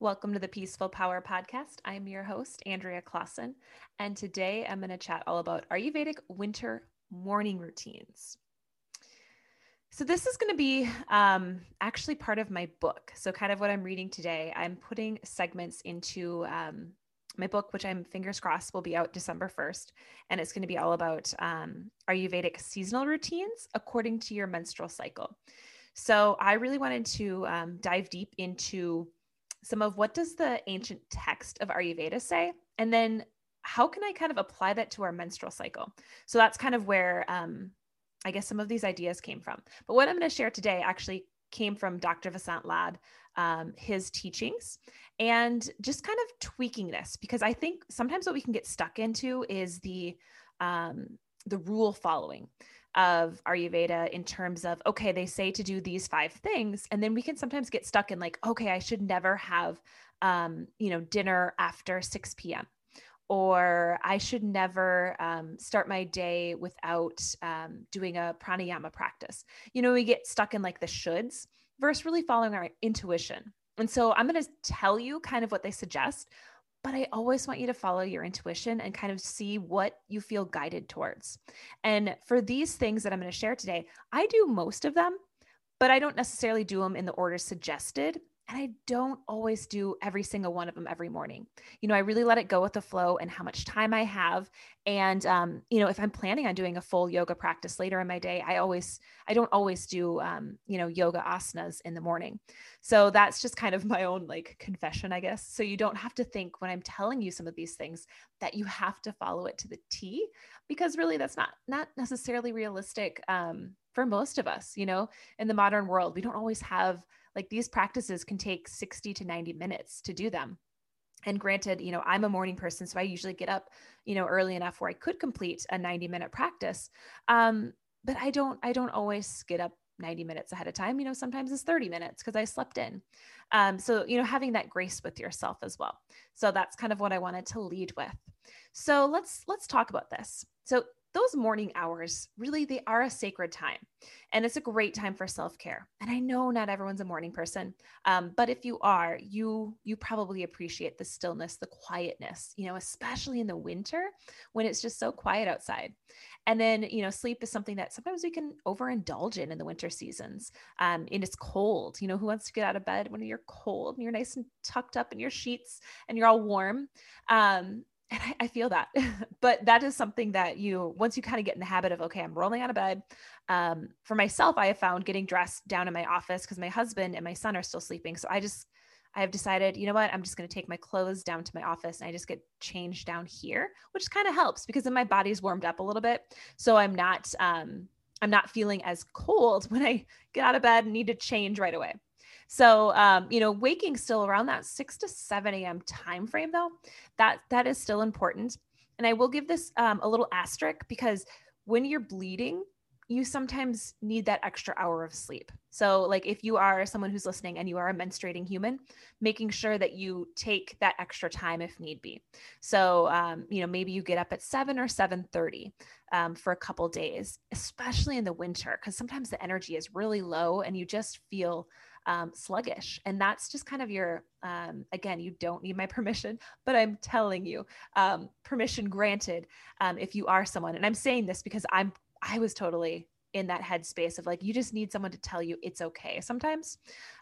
Welcome to the Peaceful Power Podcast. I'm your host, Andrea Clausen, and today I'm going to chat all about Ayurvedic winter morning routines. So, this is going to be um, actually part of my book. So, kind of what I'm reading today, I'm putting segments into um, my book, which I'm fingers crossed will be out December 1st. And it's going to be all about um, Ayurvedic seasonal routines according to your menstrual cycle. So, I really wanted to um, dive deep into some of what does the ancient text of Ayurveda say? And then how can I kind of apply that to our menstrual cycle? So that's kind of where um, I guess some of these ideas came from. But what I'm going to share today actually came from Dr. Vasant Lad, um, his teachings, and just kind of tweaking this because I think sometimes what we can get stuck into is the um, the rule following of Ayurveda in terms of, okay, they say to do these five things. And then we can sometimes get stuck in like, okay, I should never have, um, you know, dinner after 6 p.m. Or I should never um, start my day without um, doing a pranayama practice. You know, we get stuck in like the shoulds versus really following our intuition. And so I'm going to tell you kind of what they suggest, but I always want you to follow your intuition and kind of see what you feel guided towards. And for these things that I'm going to share today, I do most of them, but I don't necessarily do them in the order suggested. And I don't always do every single one of them every morning. You know, I really let it go with the flow and how much time I have. And, um, you know, if I'm planning on doing a full yoga practice later in my day, I always, I don't always do, um, you know, yoga asanas in the morning. So that's just kind of my own like confession, I guess. So you don't have to think when I'm telling you some of these things that you have to follow it to the T, because really that's not, not necessarily realistic um, for most of us, you know, in the modern world. We don't always have, like these practices can take 60 to 90 minutes to do them. And granted you know i'm a morning person so i usually get up you know early enough where i could complete a 90 minute practice. Um, but i don't i don't always get up 90 minutes ahead of time. You know sometimes it's 30 minutes because i slept in. Um, so you know having that grace with yourself as well. So that's kind of what i wanted to lead with. So let's let's talk about this. So those morning hours really they are a sacred time and it's a great time for self-care. And i know not everyone's a morning person um, but if you are you you probably appreciate the stillness the quietness you know especially in the winter when it's just so quiet outside. And then you know sleep is something that sometimes we can overindulge in in the winter seasons um, and it's cold. You know who wants to get out of bed when you're cold and you're nice and tucked up in your sheets and you're all warm? Um, and I, I, feel that. But that is something that you once you kind of get in the habit of okay i'm rolling out of bed um, for myself i have found getting dressed down in my office because my husband and my son are still sleeping. So i just i have decided you know what? I'm just going to take my clothes down to my office and i just get changed down here which kind of helps because then my body's warmed up a little bit. So i'm not um, i'm not feeling as cold when i get out of bed and need to change right away so, um, you know, waking still around that 6 to 7 a.m. time frame, though, that that is still important. And I will give this um, a little asterisk because when you're bleeding, you sometimes need that extra hour of sleep. So, like if you are someone who's listening and you are a menstruating human, making sure that you take that extra time if need be. So, um, you know, maybe you get up at seven or seven thirty um, for a couple days, especially in the winter, because sometimes the energy is really low and you just feel um, sluggish. And that's just kind of your, um, again, you don't need my permission, but I'm telling you, um, permission granted um, if you are someone. And I'm saying this because I'm, I was totally in that headspace of like, you just need someone to tell you it's okay sometimes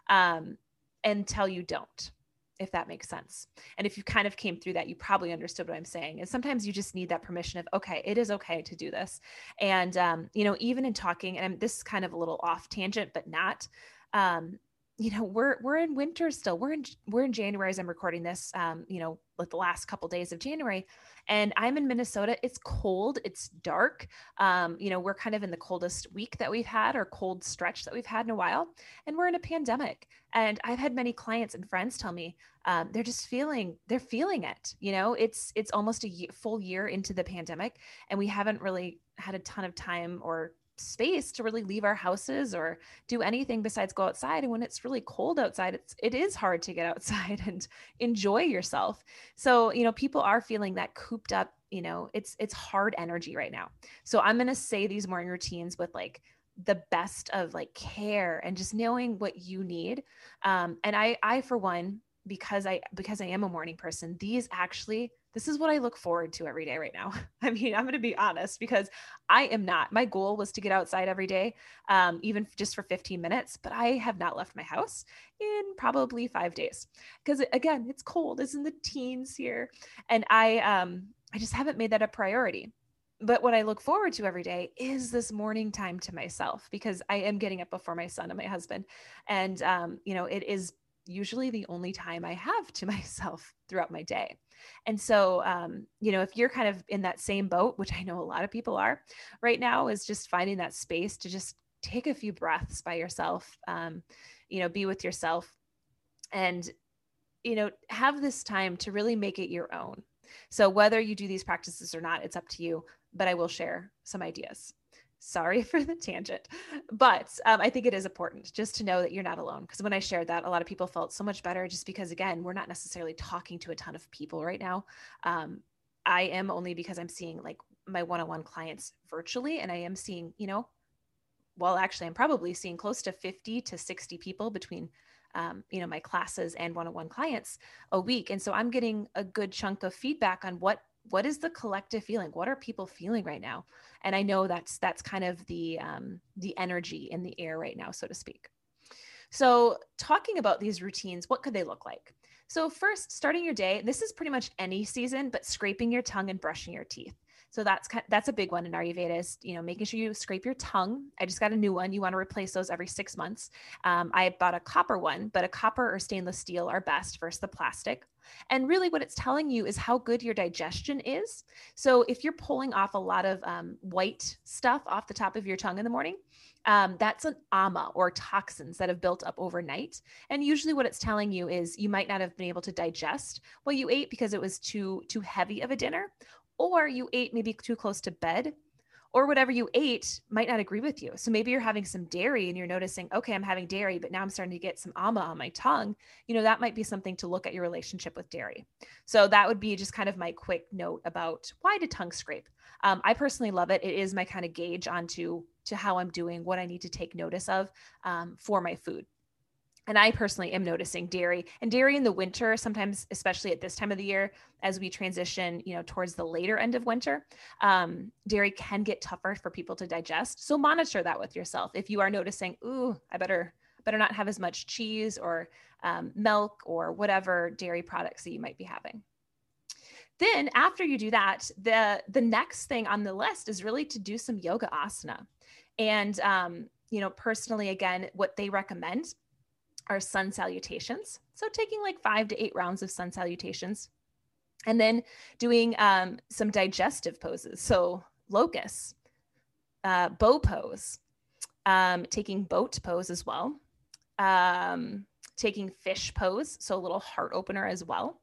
um, until you don't if that makes sense. And if you kind of came through that, you probably understood what I'm saying. And sometimes you just need that permission of, okay, it is okay to do this. And, um, you know, even in talking, and I'm, this is kind of a little off tangent, but not, um, you know we're we're in winter still we're in we're in january as i'm recording this um you know like the last couple days of january and i'm in minnesota it's cold it's dark um you know we're kind of in the coldest week that we've had or cold stretch that we've had in a while and we're in a pandemic and i've had many clients and friends tell me um, they're just feeling they're feeling it you know it's it's almost a year, full year into the pandemic and we haven't really had a ton of time or space to really leave our houses or do anything besides go outside and when it's really cold outside it's it is hard to get outside and enjoy yourself. So you know people are feeling that cooped up you know it's it's hard energy right now. So i'm going to say these morning routines with like the best of like care and just knowing what you need. Um and i i for one because I because I am a morning person, these actually this is what I look forward to every day right now. I mean, I'm going to be honest because I am not. My goal was to get outside every day, um, even just for 15 minutes, but I have not left my house in probably five days because again, it's cold. It's in the teens here, and I um I just haven't made that a priority. But what I look forward to every day is this morning time to myself because I am getting up before my son and my husband, and um, you know, it is usually the only time I have to myself throughout my day. And so, um, you know, if you're kind of in that same boat, which I know a lot of people are right now, is just finding that space to just take a few breaths by yourself, um, you know, be with yourself and, you know, have this time to really make it your own. So, whether you do these practices or not, it's up to you, but I will share some ideas sorry for the tangent but um, i think it is important just to know that you're not alone because when i shared that a lot of people felt so much better just because again we're not necessarily talking to a ton of people right now. Um, i am only because i'm seeing like my one-on-one clients virtually and i am seeing you know well actually i'm probably seeing close to 50 to 60 people between um, you know my classes and one-on-one clients a week and so i'm getting a good chunk of feedback on what what is the collective feeling? What are people feeling right now? And i know that's that's kind of the um, the energy in the air right now so to speak. So talking about these routines what could they look like? So first starting your day this is pretty much any season but scraping your tongue and brushing your teeth so that's that's a big one in Ayurveda is you know making sure you scrape your tongue. I just got a new one. You want to replace those every six months. Um, I bought a copper one, but a copper or stainless steel are best versus the plastic. And really, what it's telling you is how good your digestion is. So if you're pulling off a lot of um, white stuff off the top of your tongue in the morning, um, that's an ama or toxins that have built up overnight. And usually, what it's telling you is you might not have been able to digest what you ate because it was too too heavy of a dinner, or you ate maybe too close to bed or whatever you ate might not agree with you. So maybe you're having some dairy and you're noticing, okay, I'm having dairy, but now I'm starting to get some ama on my tongue. You know, that might be something to look at your relationship with dairy. So that would be just kind of my quick note about why to tongue scrape. Um, I personally love it. It is my kind of gauge onto to how I'm doing, what I need to take notice of um, for my food and I personally am noticing dairy and dairy in the winter, sometimes, especially at this time of the year, as we transition, you know, towards the later end of winter, um, dairy can get tougher for people to digest. So monitor that with yourself. If you are noticing, ooh, I better better not have as much cheese or um, milk or whatever dairy products that you might be having. Then after you do that, the the next thing on the list is really to do some yoga asana, and um, you know, personally, again, what they recommend are sun salutations. So taking like five to eight rounds of sun salutations and then doing um, some digestive poses. So locust, uh, bow pose, um, taking boat pose as well, um, taking fish pose. So a little heart opener as well.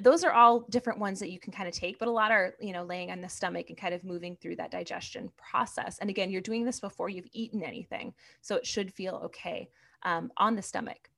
Those are all different ones that you can kind of take, but a lot are, you know, laying on the stomach and kind of moving through that digestion process. And again, you're doing this before you've eaten anything. So it should feel okay um, on the stomach.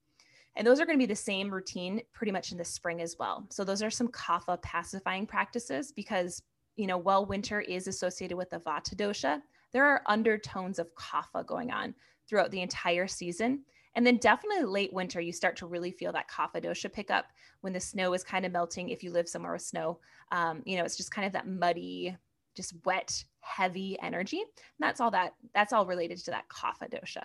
And those are going to be the same routine pretty much in the spring as well. So those are some kapha pacifying practices because, you know, while winter is associated with the vata dosha, there are undertones of kapha going on throughout the entire season. And then definitely late winter, you start to really feel that kapha dosha pick up when the snow is kind of melting. If you live somewhere with snow, um, you know, it's just kind of that muddy, just wet, heavy energy. And that's all that, that's all related to that kapha dosha.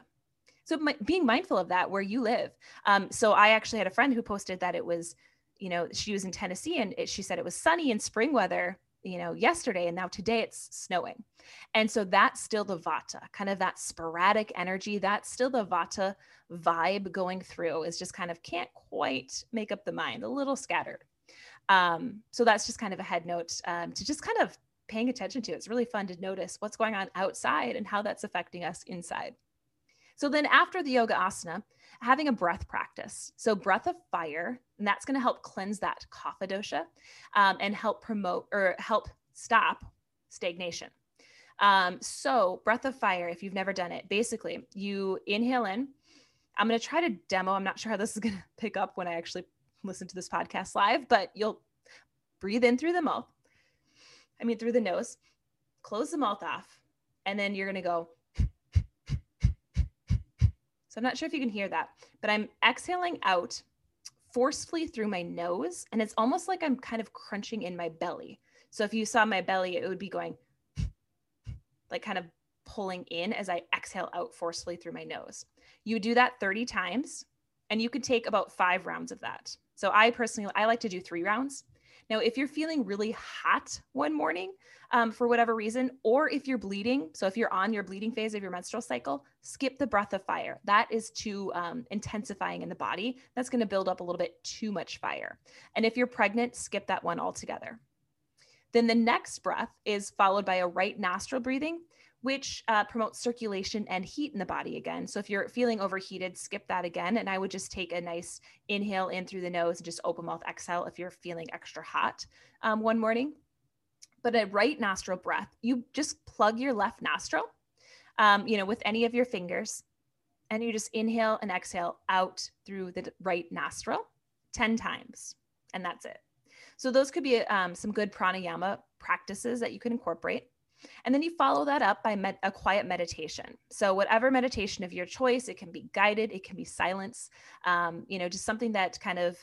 So my, being mindful of that where you live. Um, so I actually had a friend who posted that it was, you know, she was in Tennessee and it, she said it was sunny in spring weather, you know, yesterday, and now today it's snowing. And so that's still the vata, kind of that sporadic energy. That's still the vata vibe going through. Is just kind of can't quite make up the mind, a little scattered. Um, so that's just kind of a head note um, to just kind of paying attention to. It's really fun to notice what's going on outside and how that's affecting us inside. So then after the yoga asana, having a breath practice. So breath of fire, and that's going to help cleanse that kapha dosha um, and help promote or help stop stagnation. Um, so breath of fire, if you've never done it, basically you inhale in. I'm going to try to demo. I'm not sure how this is going to pick up when I actually listen to this podcast live, but you'll breathe in through the mouth. I mean, through the nose, close the mouth off, and then you're going to go so I'm not sure if you can hear that, but I'm exhaling out forcefully through my nose. And it's almost like I'm kind of crunching in my belly. So if you saw my belly, it would be going like kind of pulling in as I exhale out forcefully through my nose. You do that 30 times and you could take about five rounds of that. So I personally, I like to do three rounds. Now, if you're feeling really hot one morning um, for whatever reason, or if you're bleeding, so if you're on your bleeding phase of your menstrual cycle, skip the breath of fire. That is too um, intensifying in the body. That's going to build up a little bit too much fire. And if you're pregnant, skip that one altogether. Then the next breath is followed by a right nostril breathing which uh, promotes circulation and heat in the body again. So if you're feeling overheated, skip that again. And I would just take a nice inhale in through the nose and just open mouth exhale if you're feeling extra hot um, one morning. But a right nostril breath, you just plug your left nostril, um, you know, with any of your fingers, and you just inhale and exhale out through the right nostril 10 times. And that's it. So those could be um, some good pranayama practices that you can incorporate. And then you follow that up by med- a quiet meditation. So, whatever meditation of your choice, it can be guided, it can be silence, um, you know, just something that kind of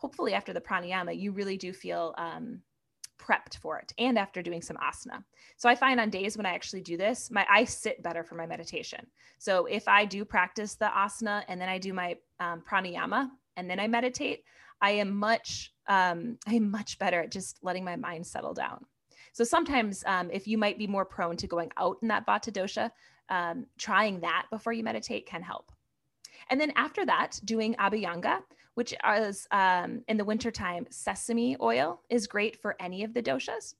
hopefully after the pranayama, you really do feel um, prepped for it and after doing some asana. So I find on days when I actually do this, my I sit better for my meditation. So if I do practice the asana and then I do my um, pranayama and then I meditate, I am much um, I am much better at just letting my mind settle down. So sometimes, um, if you might be more prone to going out in that vata dosha, um, trying that before you meditate can help. And then after that, doing abhyanga, which is um, in the wintertime, sesame oil is great for any of the doshas.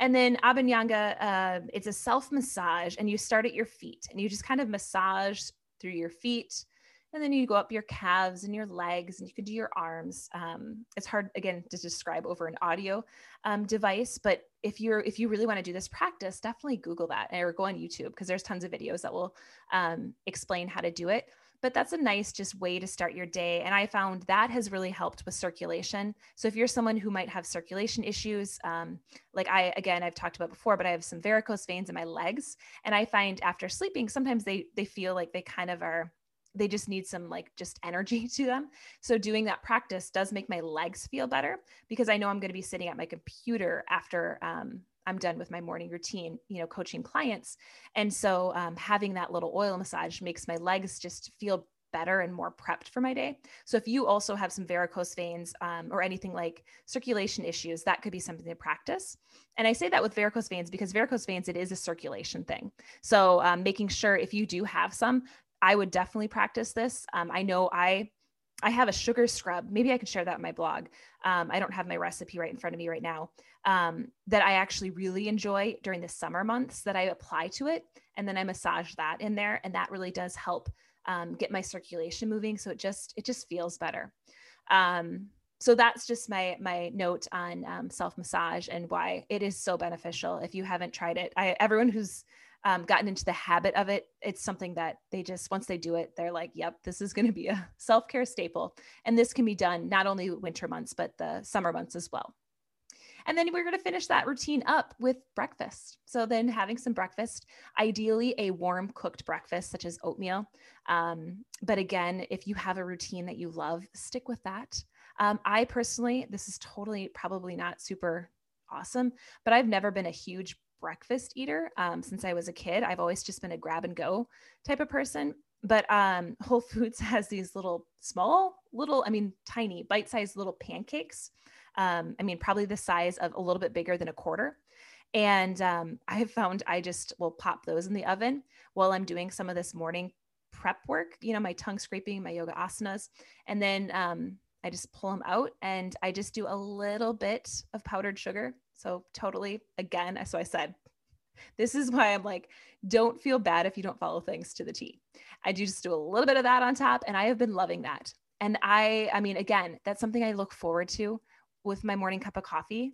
And then abhyanga, uh, it's a self massage, and you start at your feet and you just kind of massage through your feet and then you go up your calves and your legs and you can do your arms um, it's hard again to describe over an audio um, device but if you're if you really want to do this practice definitely google that or go on youtube because there's tons of videos that will um, explain how to do it. But that's a nice just way to start your day and i found that has really helped with circulation. So if you're someone who might have circulation issues um, like i again i've talked about before but i have some varicose veins in my legs and i find after sleeping sometimes they they feel like they kind of are they just need some like just energy to them. So doing that practice does make my legs feel better because I know I'm going to be sitting at my computer after um, I'm done with my morning routine, you know, coaching clients. And so um, having that little oil massage makes my legs just feel better and more prepped for my day. So if you also have some varicose veins um, or anything like circulation issues, that could be something to practice. And I say that with varicose veins because varicose veins, it is a circulation thing. So um, making sure if you do have some, I would definitely practice this. Um, I know I I have a sugar scrub. Maybe I could share that in my blog. Um, I don't have my recipe right in front of me right now. Um, that I actually really enjoy during the summer months that I apply to it, and then I massage that in there, and that really does help um, get my circulation moving. So it just it just feels better. Um, so that's just my my note on um, self massage and why it is so beneficial. If you haven't tried it, I everyone who's um, gotten into the habit of it, it's something that they just, once they do it, they're like, yep, this is going to be a self care staple. And this can be done not only winter months, but the summer months as well. And then we're going to finish that routine up with breakfast. So then having some breakfast, ideally a warm cooked breakfast, such as oatmeal. Um, but again, if you have a routine that you love, stick with that. Um, I personally, this is totally probably not super awesome, but I've never been a huge breakfast eater um, since I was a kid. I've always just been a grab and go type of person. But um, Whole Foods has these little small, little, I mean, tiny, bite sized little pancakes. Um, I mean, probably the size of a little bit bigger than a quarter. And um, I have found I just will pop those in the oven while I'm doing some of this morning prep work, you know, my tongue scraping, my yoga asanas. And then um, I just pull them out and I just do a little bit of powdered sugar so totally again, so I said, this is why I'm like, don't feel bad if you don't follow things to the T. I do just do a little bit of that on top, and I have been loving that. And I, I mean, again, that's something I look forward to with my morning cup of coffee.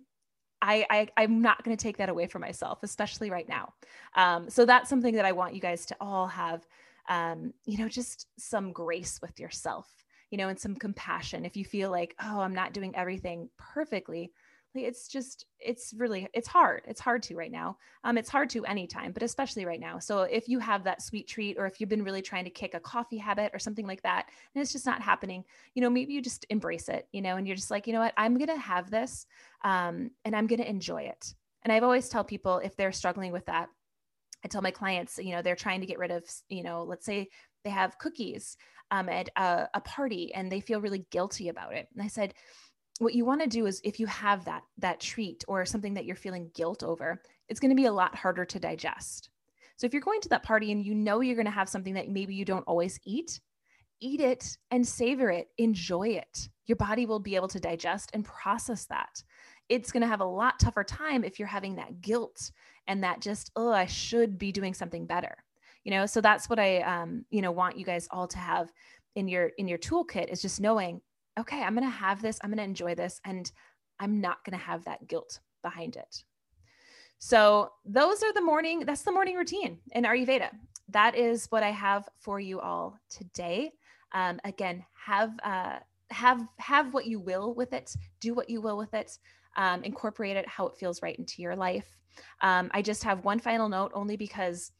I, I am not going to take that away from myself, especially right now. Um, so that's something that I want you guys to all have, um, you know, just some grace with yourself, you know, and some compassion. If you feel like, oh, I'm not doing everything perfectly, it's just, it's really, it's hard. It's hard to right now. Um, it's hard to anytime, but especially right now. So if you have that sweet treat, or if you've been really trying to kick a coffee habit or something like that, and it's just not happening, you know, maybe you just embrace it, you know, and you're just like, you know what, I'm gonna have this, um, and I'm gonna enjoy it. And I've always tell people if they're struggling with that, I tell my clients, you know, they're trying to get rid of, you know, let's say they have cookies um, at a, a party and they feel really guilty about it. And I said, what you want to do is if you have that that treat or something that you're feeling guilt over, it's going to be a lot harder to digest. So if you're going to that party and you know you're going to have something that maybe you don't always eat, eat it and savor it, enjoy it. Your body will be able to digest and process that. It's going to have a lot tougher time if you're having that guilt and that just, oh, I should be doing something better you know so that's what i um you know want you guys all to have in your in your toolkit is just knowing okay i'm going to have this i'm going to enjoy this and i'm not going to have that guilt behind it. So those are the morning that's the morning routine in ayurveda. That is what i have for you all today. Um, again have uh, have have what you will with it do what you will with it um, incorporate it how it feels right into your life. Um, i just have one final note only because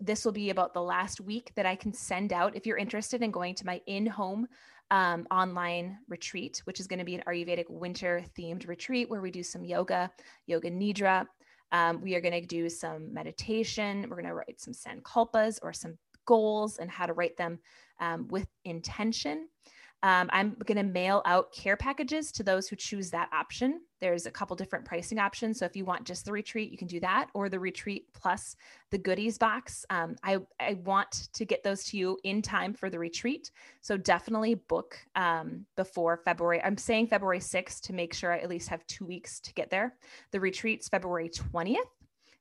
this will be about the last week that I can send out if you're interested in going to my in home um, online retreat, which is going to be an Ayurvedic winter themed retreat where we do some yoga, yoga nidra. Um, we are going to do some meditation. We're going to write some sankalpas or some goals and how to write them um, with intention. Um, I'm going to mail out care packages to those who choose that option. There's a couple different pricing options. So if you want just the retreat, you can do that, or the retreat plus the goodies box. Um, I, I want to get those to you in time for the retreat. So definitely book um, before February. I'm saying February 6th to make sure I at least have two weeks to get there. The retreat's February 20th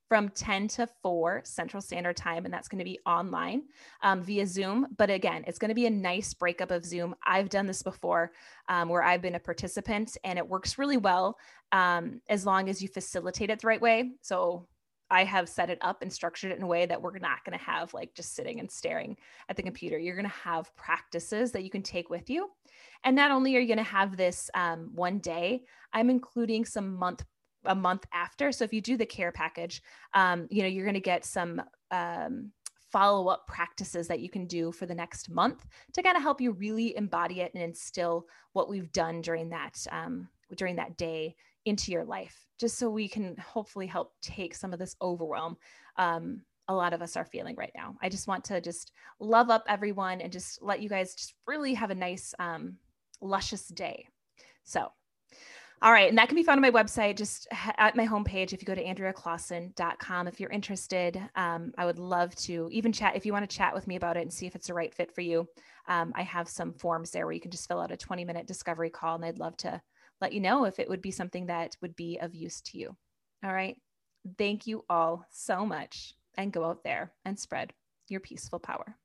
from 10 to 4 Central Standard Time, and that's going to be online um, via Zoom. But again, it's going to be a nice breakup of Zoom. I've done this before um, where I've been a participant, and it works really well um, as long as you facilitate it the right way. So I have set it up and structured it in a way that we're not going to have like just sitting and staring at the computer. You're going to have practices that you can take with you. And not only are you going to have this um, one day, I'm including some month a month after. So if you do the care package, um, you know, you're going to get some um, follow up practices that you can do for the next month to kind of help you really embody it and instill what we've done during that um, during that day into your life, just so we can hopefully help take some of this overwhelm. Um, a lot of us are feeling right now. I just want to just love up everyone and just let you guys just really have a nice, um, luscious day. So all right. And that can be found on my website, just at my homepage. If you go to andreaclausen.com, if you're interested, um, I would love to even chat. If you want to chat with me about it and see if it's the right fit for you, um, I have some forms there where you can just fill out a 20 minute discovery call. And I'd love to let you know if it would be something that would be of use to you. All right. Thank you all so much. And go out there and spread your peaceful power.